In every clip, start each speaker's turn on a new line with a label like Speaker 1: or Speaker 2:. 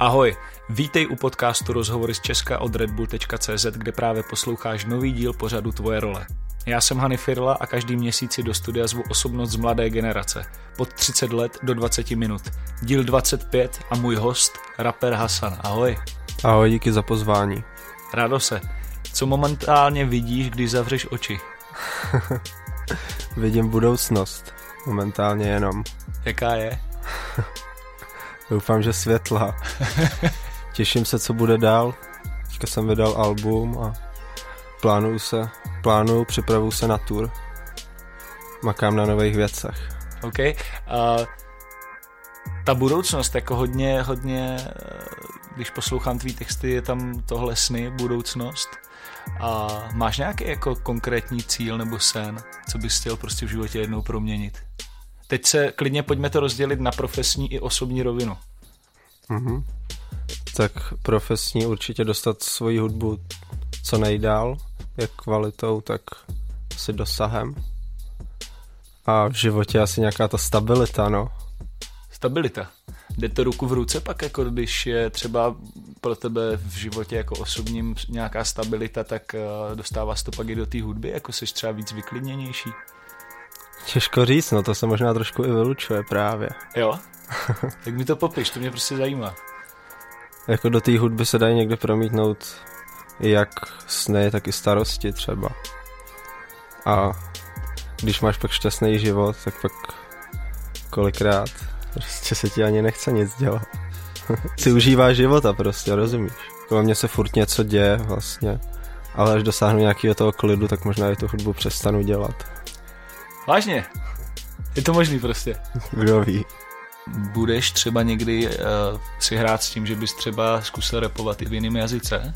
Speaker 1: Ahoj, vítej u podcastu Rozhovory z Česka od redbull.cz, kde právě posloucháš nový díl pořadu Tvoje role. Já jsem Hany Firla a každý měsíc si do studia zvu osobnost z mladé generace. Pod 30 let do 20 minut. Díl 25 a můj host, rapper Hasan. Ahoj.
Speaker 2: Ahoj, díky za pozvání.
Speaker 1: Rádo se. Co momentálně vidíš, když zavřeš oči?
Speaker 2: Vidím budoucnost. Momentálně jenom.
Speaker 1: Jaká je?
Speaker 2: Doufám, že světla. Těším se, co bude dál. Teďka jsem vydal album a plánuju se, plánuju, připravuju se na tour. Makám na nových věcech.
Speaker 1: OK. Uh, ta budoucnost, jako hodně, hodně, když poslouchám tvý texty, je tam tohle sny, budoucnost. A máš nějaký jako konkrétní cíl nebo sen, co bys chtěl prostě v životě jednou proměnit? Teď se klidně pojďme to rozdělit na profesní i osobní rovinu.
Speaker 2: Mm-hmm. Tak profesní určitě dostat svoji hudbu co nejdál, jak kvalitou, tak asi dosahem. A v životě asi nějaká ta stabilita, no.
Speaker 1: Stabilita. Jde to ruku v ruce pak, jako když je třeba pro tebe v životě jako osobním nějaká stabilita, tak eh, dostává to pak i do té hudby, jako jsi třeba víc vyklidněnější.
Speaker 2: Těžko říct, no to se možná trošku i vylučuje právě.
Speaker 1: Jo? tak mi to popiš, to mě prostě zajímá.
Speaker 2: Jako do té hudby se dají někde promítnout jak sny, tak i starosti třeba. A když máš pak šťastný život, tak pak kolikrát prostě se ti ani nechce nic dělat. si užíváš života prostě, rozumíš? Kolem mě se furt něco děje vlastně, ale až dosáhnu nějakého toho klidu, tak možná i tu hudbu přestanu dělat.
Speaker 1: Vážně? Je to možný prostě?
Speaker 2: Kdo ví.
Speaker 1: Budeš třeba někdy uh, si hrát s tím, že bys třeba zkusil repovat i v jiném jazyce?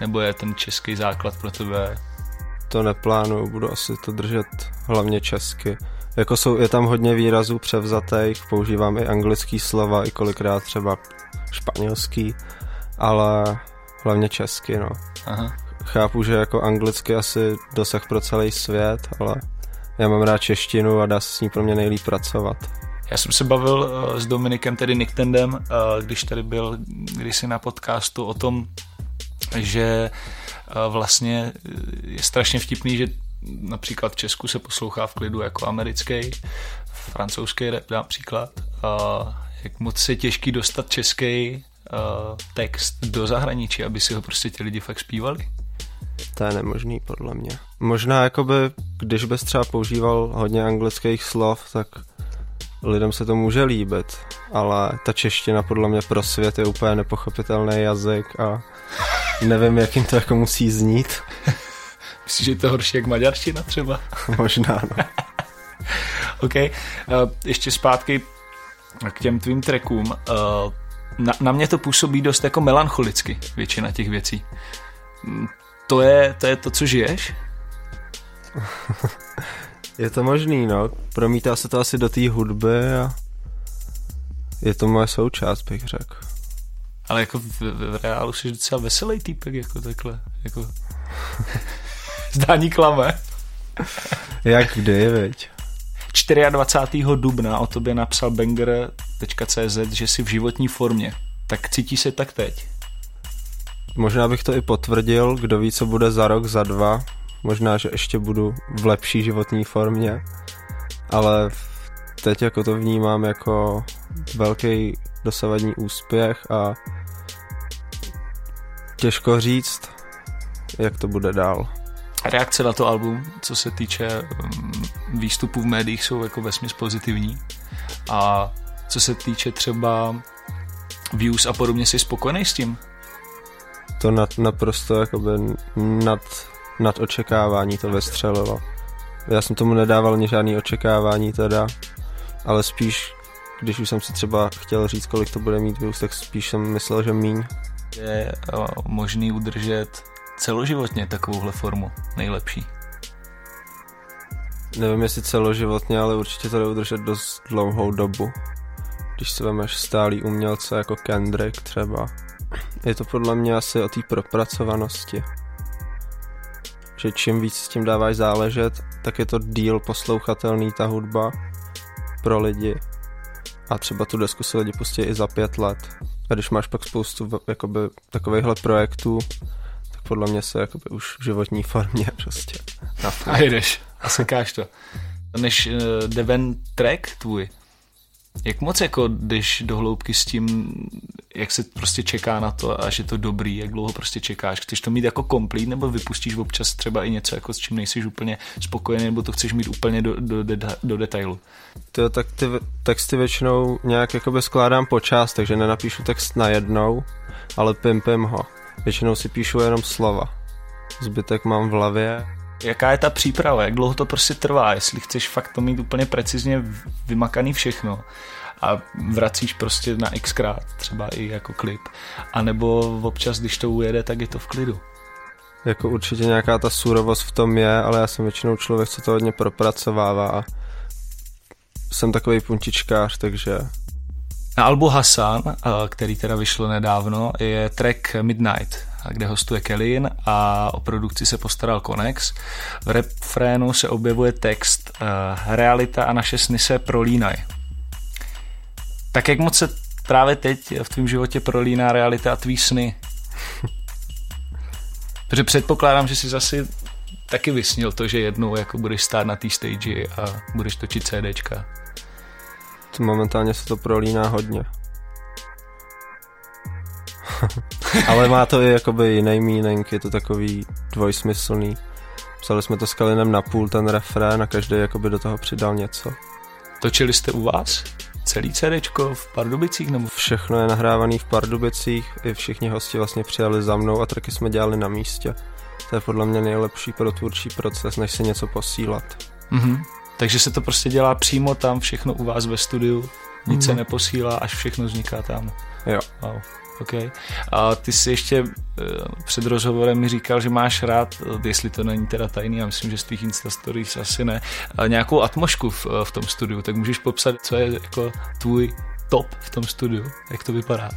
Speaker 1: Nebo je ten český základ pro tebe?
Speaker 2: To neplánuju, budu asi to držet hlavně česky. Jako jsou, je tam hodně výrazů převzatých, používám i anglický slova, i kolikrát třeba španělský, ale hlavně česky, no.
Speaker 1: Aha.
Speaker 2: Chápu, že jako anglicky asi dosah pro celý svět, ale já mám rád češtinu a dá se s ní pro mě nejlíp pracovat.
Speaker 1: Já jsem se bavil uh, s Dominikem, tedy Nicktendem, uh, když tady byl kdysi na podcastu o tom, že uh, vlastně je strašně vtipný, že například v Česku se poslouchá v klidu jako americký, francouzský rap například. Jak moc je těžký dostat český text do zahraničí, aby si ho prostě ti lidi fakt zpívali.
Speaker 2: To je nemožný podle mě. Možná jakoby, když bys třeba používal hodně anglických slov, tak lidem se to může líbit, ale ta čeština podle mě pro svět je úplně nepochopitelný jazyk a nevím, jak jim to jako musí znít.
Speaker 1: Myslíš, že je to horší jak maďarština třeba?
Speaker 2: Možná, no.
Speaker 1: OK. Uh, ještě zpátky k těm tvým trackům. Uh, na, na mě to působí dost jako melancholicky, většina těch věcí. To je, to je to, co žiješ?
Speaker 2: je to možný, no. Promítá se to asi do té hudby a je to moje součást, bych řekl.
Speaker 1: Ale jako v, v reálu jsi docela veselý týpek, jako takhle. Jako... Zdání klame.
Speaker 2: Jak kdy, veď?
Speaker 1: 24. dubna o tobě napsal banger.cz, že jsi v životní formě. Tak cítí se tak teď?
Speaker 2: Možná bych to i potvrdil, kdo ví, co bude za rok, za dva. Možná, že ještě budu v lepší životní formě. Ale teď jako to vnímám jako velký dosavadní úspěch a těžko říct, jak to bude dál.
Speaker 1: Reakce na to album, co se týče um, výstupů v médiích, jsou jako vesměs pozitivní. A co se týče třeba views a podobně, jsi spokojený s tím?
Speaker 2: To nad, naprosto jakoby nad, nad očekávání to vystřelilo. Já jsem tomu nedával ani žádný očekávání teda, ale spíš, když už jsem si třeba chtěl říct, kolik to bude mít views, tak spíš jsem myslel, že míň.
Speaker 1: Je možný udržet celoživotně takovouhle formu nejlepší?
Speaker 2: Nevím, jestli celoživotně, ale určitě to jde udržet dost dlouhou dobu. Když si vemeš stálý umělce jako Kendrick třeba. Je to podle mě asi o té propracovanosti. Že čím víc s tím dáváš záležet, tak je to díl poslouchatelný ta hudba pro lidi. a třeba tu desku si lidi pustí i za pět let. A když máš pak spoustu jakoby, takovýchhle projektů, tak podle mě se jakoby už v životní formě prostě.
Speaker 1: A jdeš a sekáš to. Než uh, Deven track tvůj, jak moc jako jdeš do hloubky s tím, jak se prostě čeká na to a že to dobrý, jak dlouho prostě čekáš? Chceš to mít jako komplít nebo vypustíš občas třeba i něco, jako s čím nejsi úplně spokojený, nebo to chceš mít úplně do, do, do, do detailu?
Speaker 2: To, tak ty texty většinou nějak jakoby skládám po část, takže nenapíšu text najednou, ale pimpím ho. Většinou si píšu jenom slova. Zbytek mám v hlavě
Speaker 1: jaká je ta příprava, jak dlouho to prostě trvá, jestli chceš fakt to mít úplně precizně vymakaný všechno a vracíš prostě na xkrát, třeba i jako klip, anebo občas, když to ujede, tak je to v klidu.
Speaker 2: Jako určitě nějaká ta surovost v tom je, ale já jsem většinou člověk, co to hodně propracovává. A jsem takový puntičkář, takže...
Speaker 1: Na albu Hassan, který teda vyšlo nedávno, je track Midnight kde hostuje Kellyn a o produkci se postaral Konex. V refrénu se objevuje text uh, Realita a naše sny se prolínají. Tak jak moc se právě teď v tvém životě prolíná realita a tvý sny? Protože předpokládám, že jsi zase taky vysnil to, že jednou jako budeš stát na té stage a budeš točit CDčka.
Speaker 2: Momentálně se to prolíná hodně. Ale má to i jakoby jiný meaning, je to takový dvojsmyslný. Psali jsme to s Kalinem na půl, ten refrén a každý jakoby do toho přidal něco.
Speaker 1: Točili jste u vás? Celý CDčko v Pardubicích? Nebo?
Speaker 2: Všechno je nahrávaný v Pardubicích, i všichni hosti vlastně přijali za mnou a tracky jsme dělali na místě. To je podle mě nejlepší pro tvůrčí proces, než se něco posílat.
Speaker 1: Mm-hmm. Takže se to prostě dělá přímo tam, všechno u vás ve studiu, nic mm-hmm. se neposílá, až všechno vzniká tam.
Speaker 2: Jo.
Speaker 1: Wow. OK. A ty jsi ještě uh, před rozhovorem mi říkal, že máš rád, eh, jestli to není teda tajný, já myslím, že z tvých Insta Stories asi ne, uh, nějakou atmošku v, v tom studiu, tak můžeš popsat, co je jako tvůj top v tom studiu, jak to vypadá?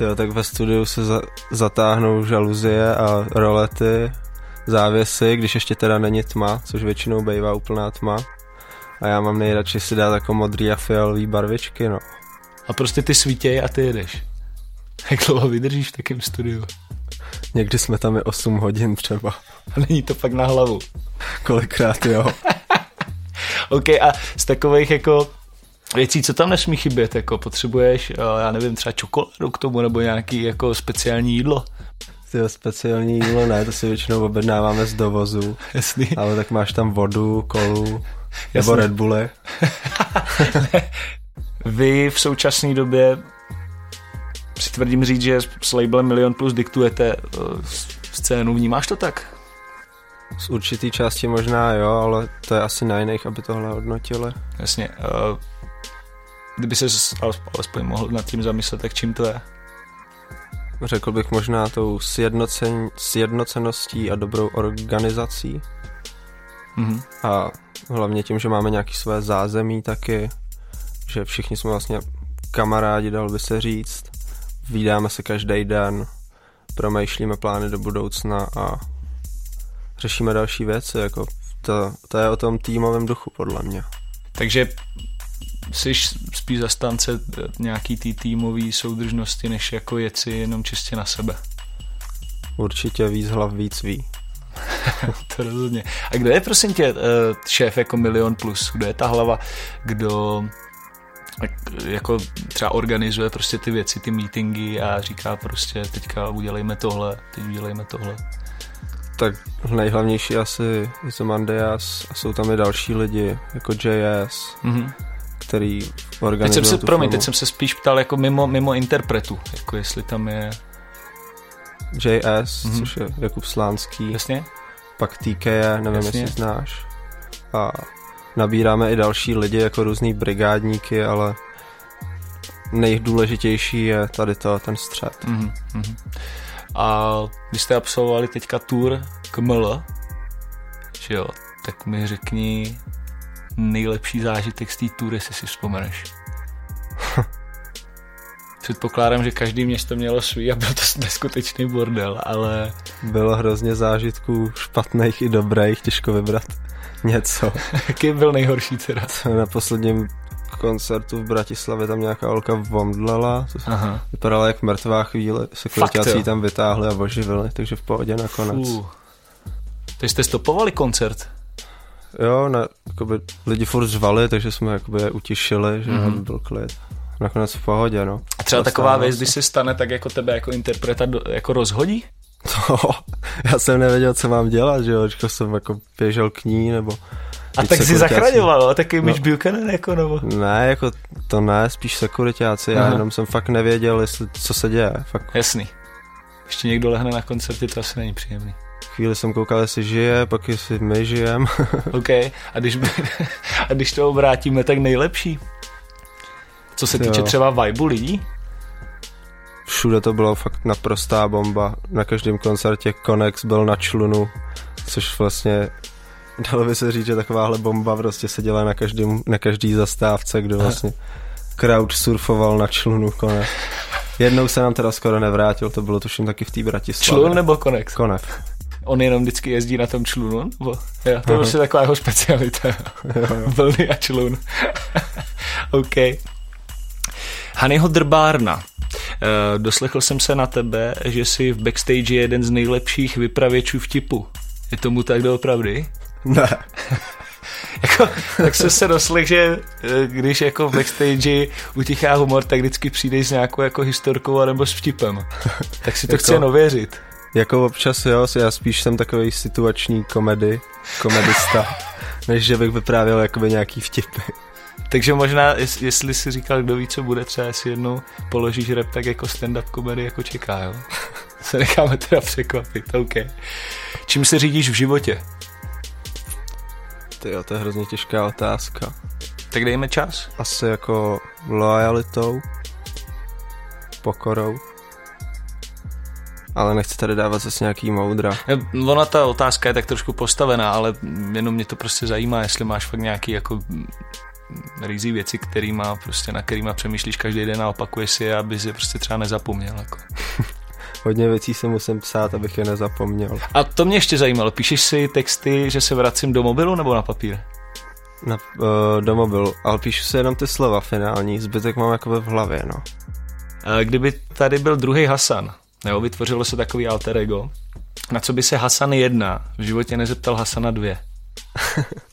Speaker 2: Jo, tak ve studiu se za, zatáhnou žaluzie a rolety, závěsy, když ještě teda není tma, což většinou bývá úplná tma. A já mám nejradši si dát jako modrý a fialový barvičky, no.
Speaker 1: A prostě ty svítěj a ty jedeš. Jak dlouho vydržíš v takém studiu?
Speaker 2: Někdy jsme tam i 8 hodin třeba.
Speaker 1: A není to pak na hlavu?
Speaker 2: Kolikrát jo.
Speaker 1: OK, a z takových jako věcí, co tam nesmí chybět, jako potřebuješ, eh, já nevím, třeba čokoládu k tomu, nebo nějaký jako speciální jídlo?
Speaker 2: Ty speciální jídlo ne, to si většinou objednáváme z dovozu.
Speaker 1: Jasný.
Speaker 2: Ale tak máš tam vodu, kolu. Nebo Red Bully.
Speaker 1: Vy v současné době si tvrdím říct, že s labelem Milion Plus diktujete uh, scénu. Vnímáš to tak?
Speaker 2: Z určitý části možná jo, ale to je asi na jiných, aby tohle hodnotili.
Speaker 1: Jasně. Uh, kdyby se alespoň mohl nad tím zamyslet, tak čím to je?
Speaker 2: Řekl bych možná tou sjednocen, sjednoceností a dobrou organizací. Mm-hmm. A hlavně tím, že máme nějaký své zázemí taky, že všichni jsme vlastně kamarádi, dal by se říct. Vídáme se každý den, promýšlíme plány do budoucna a řešíme další věci. Jako to, to je o tom týmovém duchu, podle mě.
Speaker 1: Takže jsi spíš zastánce nějaký tý týmový soudržnosti, než jako jeci jenom čistě na sebe.
Speaker 2: Určitě víc hlav víc ví.
Speaker 1: to rozhodně. A kdo je prosím tě eh, šéf jako Milion Plus? Kdo je ta hlava, kdo jako třeba organizuje prostě ty věci, ty meetingy a říká prostě teďka udělejme tohle, teď udělejme tohle.
Speaker 2: Tak nejhlavnější asi Izomandias a jsou tam i další lidi, jako JS, mm-hmm. který organizují
Speaker 1: teď jsem se, promiň, teď jsem se spíš ptal jako mimo, mimo interpretu, jako jestli tam je...
Speaker 2: JS, mm-hmm. což je Jakub Slánský.
Speaker 1: Jasně.
Speaker 2: Pak TK, nevím, Jasně. jestli znáš. A nabíráme i další lidi, jako různý brigádníky, ale nejdůležitější je tady to, ten střed. Mm-hmm.
Speaker 1: A když jste absolvovali teďka tour KML, že jo, tak mi řekni nejlepší zážitek z té tury, jestli si vzpomeneš. Předpokládám, že každý město mělo svý a byl to neskutečný bordel, ale...
Speaker 2: Bylo hrozně zážitků špatných i dobrých, těžko vybrat něco.
Speaker 1: Jaký byl nejhorší teda?
Speaker 2: Na posledním koncertu v Bratislavě tam nějaká holka vomdlela, to
Speaker 1: Aha.
Speaker 2: vypadala jak mrtvá chvíle, sekuritáci
Speaker 1: jo?
Speaker 2: ji tam vytáhli a oživili, takže v pohodě nakonec.
Speaker 1: Fů. Takže jste stopovali koncert?
Speaker 2: Jo, ne, jakoby lidi furt řvali, takže jsme jakoby je utišili, že
Speaker 1: Mhm.
Speaker 2: mm-hmm. byl klid. Nakonec v pohodě, no.
Speaker 1: A třeba
Speaker 2: Dostává
Speaker 1: taková věc, když se stane, tak jako tebe jako interpreta do, jako rozhodí?
Speaker 2: To, já jsem nevěděl, co mám dělat, že jo, Říkal jsem jako běžel k ní, nebo...
Speaker 1: A tak si
Speaker 2: sekuritáci.
Speaker 1: zachraňoval, no? taky Mitch
Speaker 2: No.
Speaker 1: Buchanan jako nebo?
Speaker 2: Ne, jako to ne, spíš sekuritáci, já jenom jsem fakt nevěděl, jestli, co se děje, fakt
Speaker 1: Jasný. Ještě někdo lehne na koncerty, to asi není příjemný.
Speaker 2: chvíli jsem koukal, jestli žije, pak jestli my žijem.
Speaker 1: OK, a když, by, a když to obrátíme, tak nejlepší. Co se
Speaker 2: Jo.
Speaker 1: týče třeba vibu lidí?
Speaker 2: Všude to bylo fakt naprostá bomba. Na každém koncertě Konex byl na člunu, což vlastně dalo by se říct, že takováhle bomba prostě seděla na, každém, na každý zastávce, kdo vlastně crowd surfoval na člunu Konex. Jednou se nám teda skoro nevrátil, to bylo tuším taky v té Bratislavě.
Speaker 1: Člun nebo konex?
Speaker 2: Konev.
Speaker 1: On jenom vždycky jezdí na tom člunu? Nebo? Jo, to je prostě taková jeho specialita. Vlny a člun. OK. Hanyho Drbárna. Eh, Doslechl jsem se na tebe, že jsi v backstage jeden z nejlepších vypravěčů vtipu. Je tomu tak doopravdy?
Speaker 2: Ne.
Speaker 1: Jako, tak jsem se doslech, že eh, když jako v backstage utichá humor, tak vždycky přijdeš s nějakou jako historkou nebo s vtipem. Tak si to
Speaker 2: Jako-
Speaker 1: chci jen ověřit.
Speaker 2: Jako občas jo, já spíš jsem takový situační komedy, komedista, než že bych vyprávěl jakoby nějaký vtipy.
Speaker 1: Takže možná, jest- jestli si říkal, kdo ví, co bude, třeba si jednou položíš rap, tak jako stand-up comedy jako čeká, jo? Se necháme teda překvapit, OK. Čím se řídíš v životě?
Speaker 2: Ty jo, to je hrozně těžká otázka.
Speaker 1: Tak dejme čas.
Speaker 2: Asi jako lojalitou, pokorou, ale nechci tady dávat zase nějaký moudra.
Speaker 1: Eh, Ona ta otázka je tak trošku postavená, ale jenom mě to prostě zajímá, jestli máš fakt nějaký jako rizí věci, kterýma prostě, na kterýma přemýšlíš každý den a opakuješ si je, aby si je prostě třeba nezapomněl. Jako.
Speaker 2: Hodně věcí se musím psát, abych je nezapomněl.
Speaker 1: A to mě ještě zajímalo. Píšeš si texty, že se vracím do mobilu nebo na papír?
Speaker 2: Na, uh, do mobilu, ale píšu si jenom ty slova finální, zbytek mám jakoby v hlavě, no.
Speaker 1: A Kdyby tady byl druhý Hasan, nebo vytvořilo se takový alter ego, na co by se Hasan jedna v životě nezeptal Hasana dvě?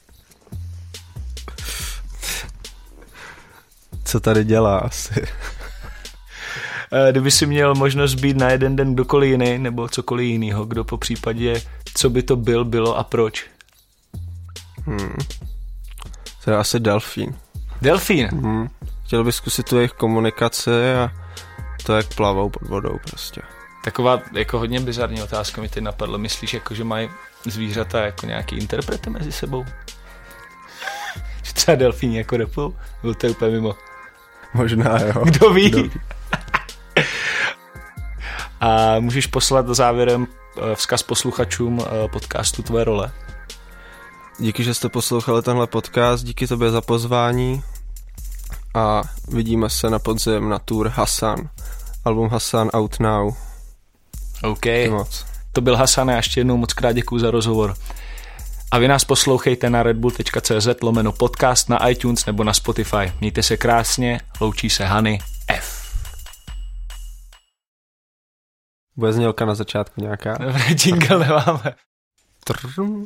Speaker 2: Co tady dělá asi?
Speaker 1: Eh, Kdyby si měl možnost být na jeden den kdokoliv jiný, nebo cokoliv jiného, kdo po případě, co by to byl, bylo a proč?
Speaker 2: Hmm. To je asi delfín.
Speaker 1: Delfín.
Speaker 2: Hmm. Chtěl bych zkusit tu jejich komunikaci a to, jak plavou pod vodou prostě.
Speaker 1: Taková jako hodně bizarní otázka mi teď napadlo. Myslíš, jako, že mají zvířata jako nějaký interprety mezi sebou? Že třeba delfíni jako repou? Byl to je úplně mimo.
Speaker 2: Možná jo.
Speaker 1: Kdo ví?
Speaker 2: Kdo ví?
Speaker 1: A můžeš poslat závěrem eh, vzkaz posluchačům eh, podcastu Tvoje role.
Speaker 2: Díky, že jste poslouchali tenhle podcast, díky tobě za pozvání a vidíme se na podzim na tour Hasan. Album Hasan Out Now.
Speaker 1: OK. To byl Hasan a ještě jednou moc krát děkuji za rozhovor. A vy nás poslouchejte na redbull.cz lomeno podcast na iTunes nebo na Spotify. Mějte se krásně, loučí se Hany F.
Speaker 2: Bude znělka na začátku nějaká?
Speaker 1: Jingle nemáme.
Speaker 2: Trrrm.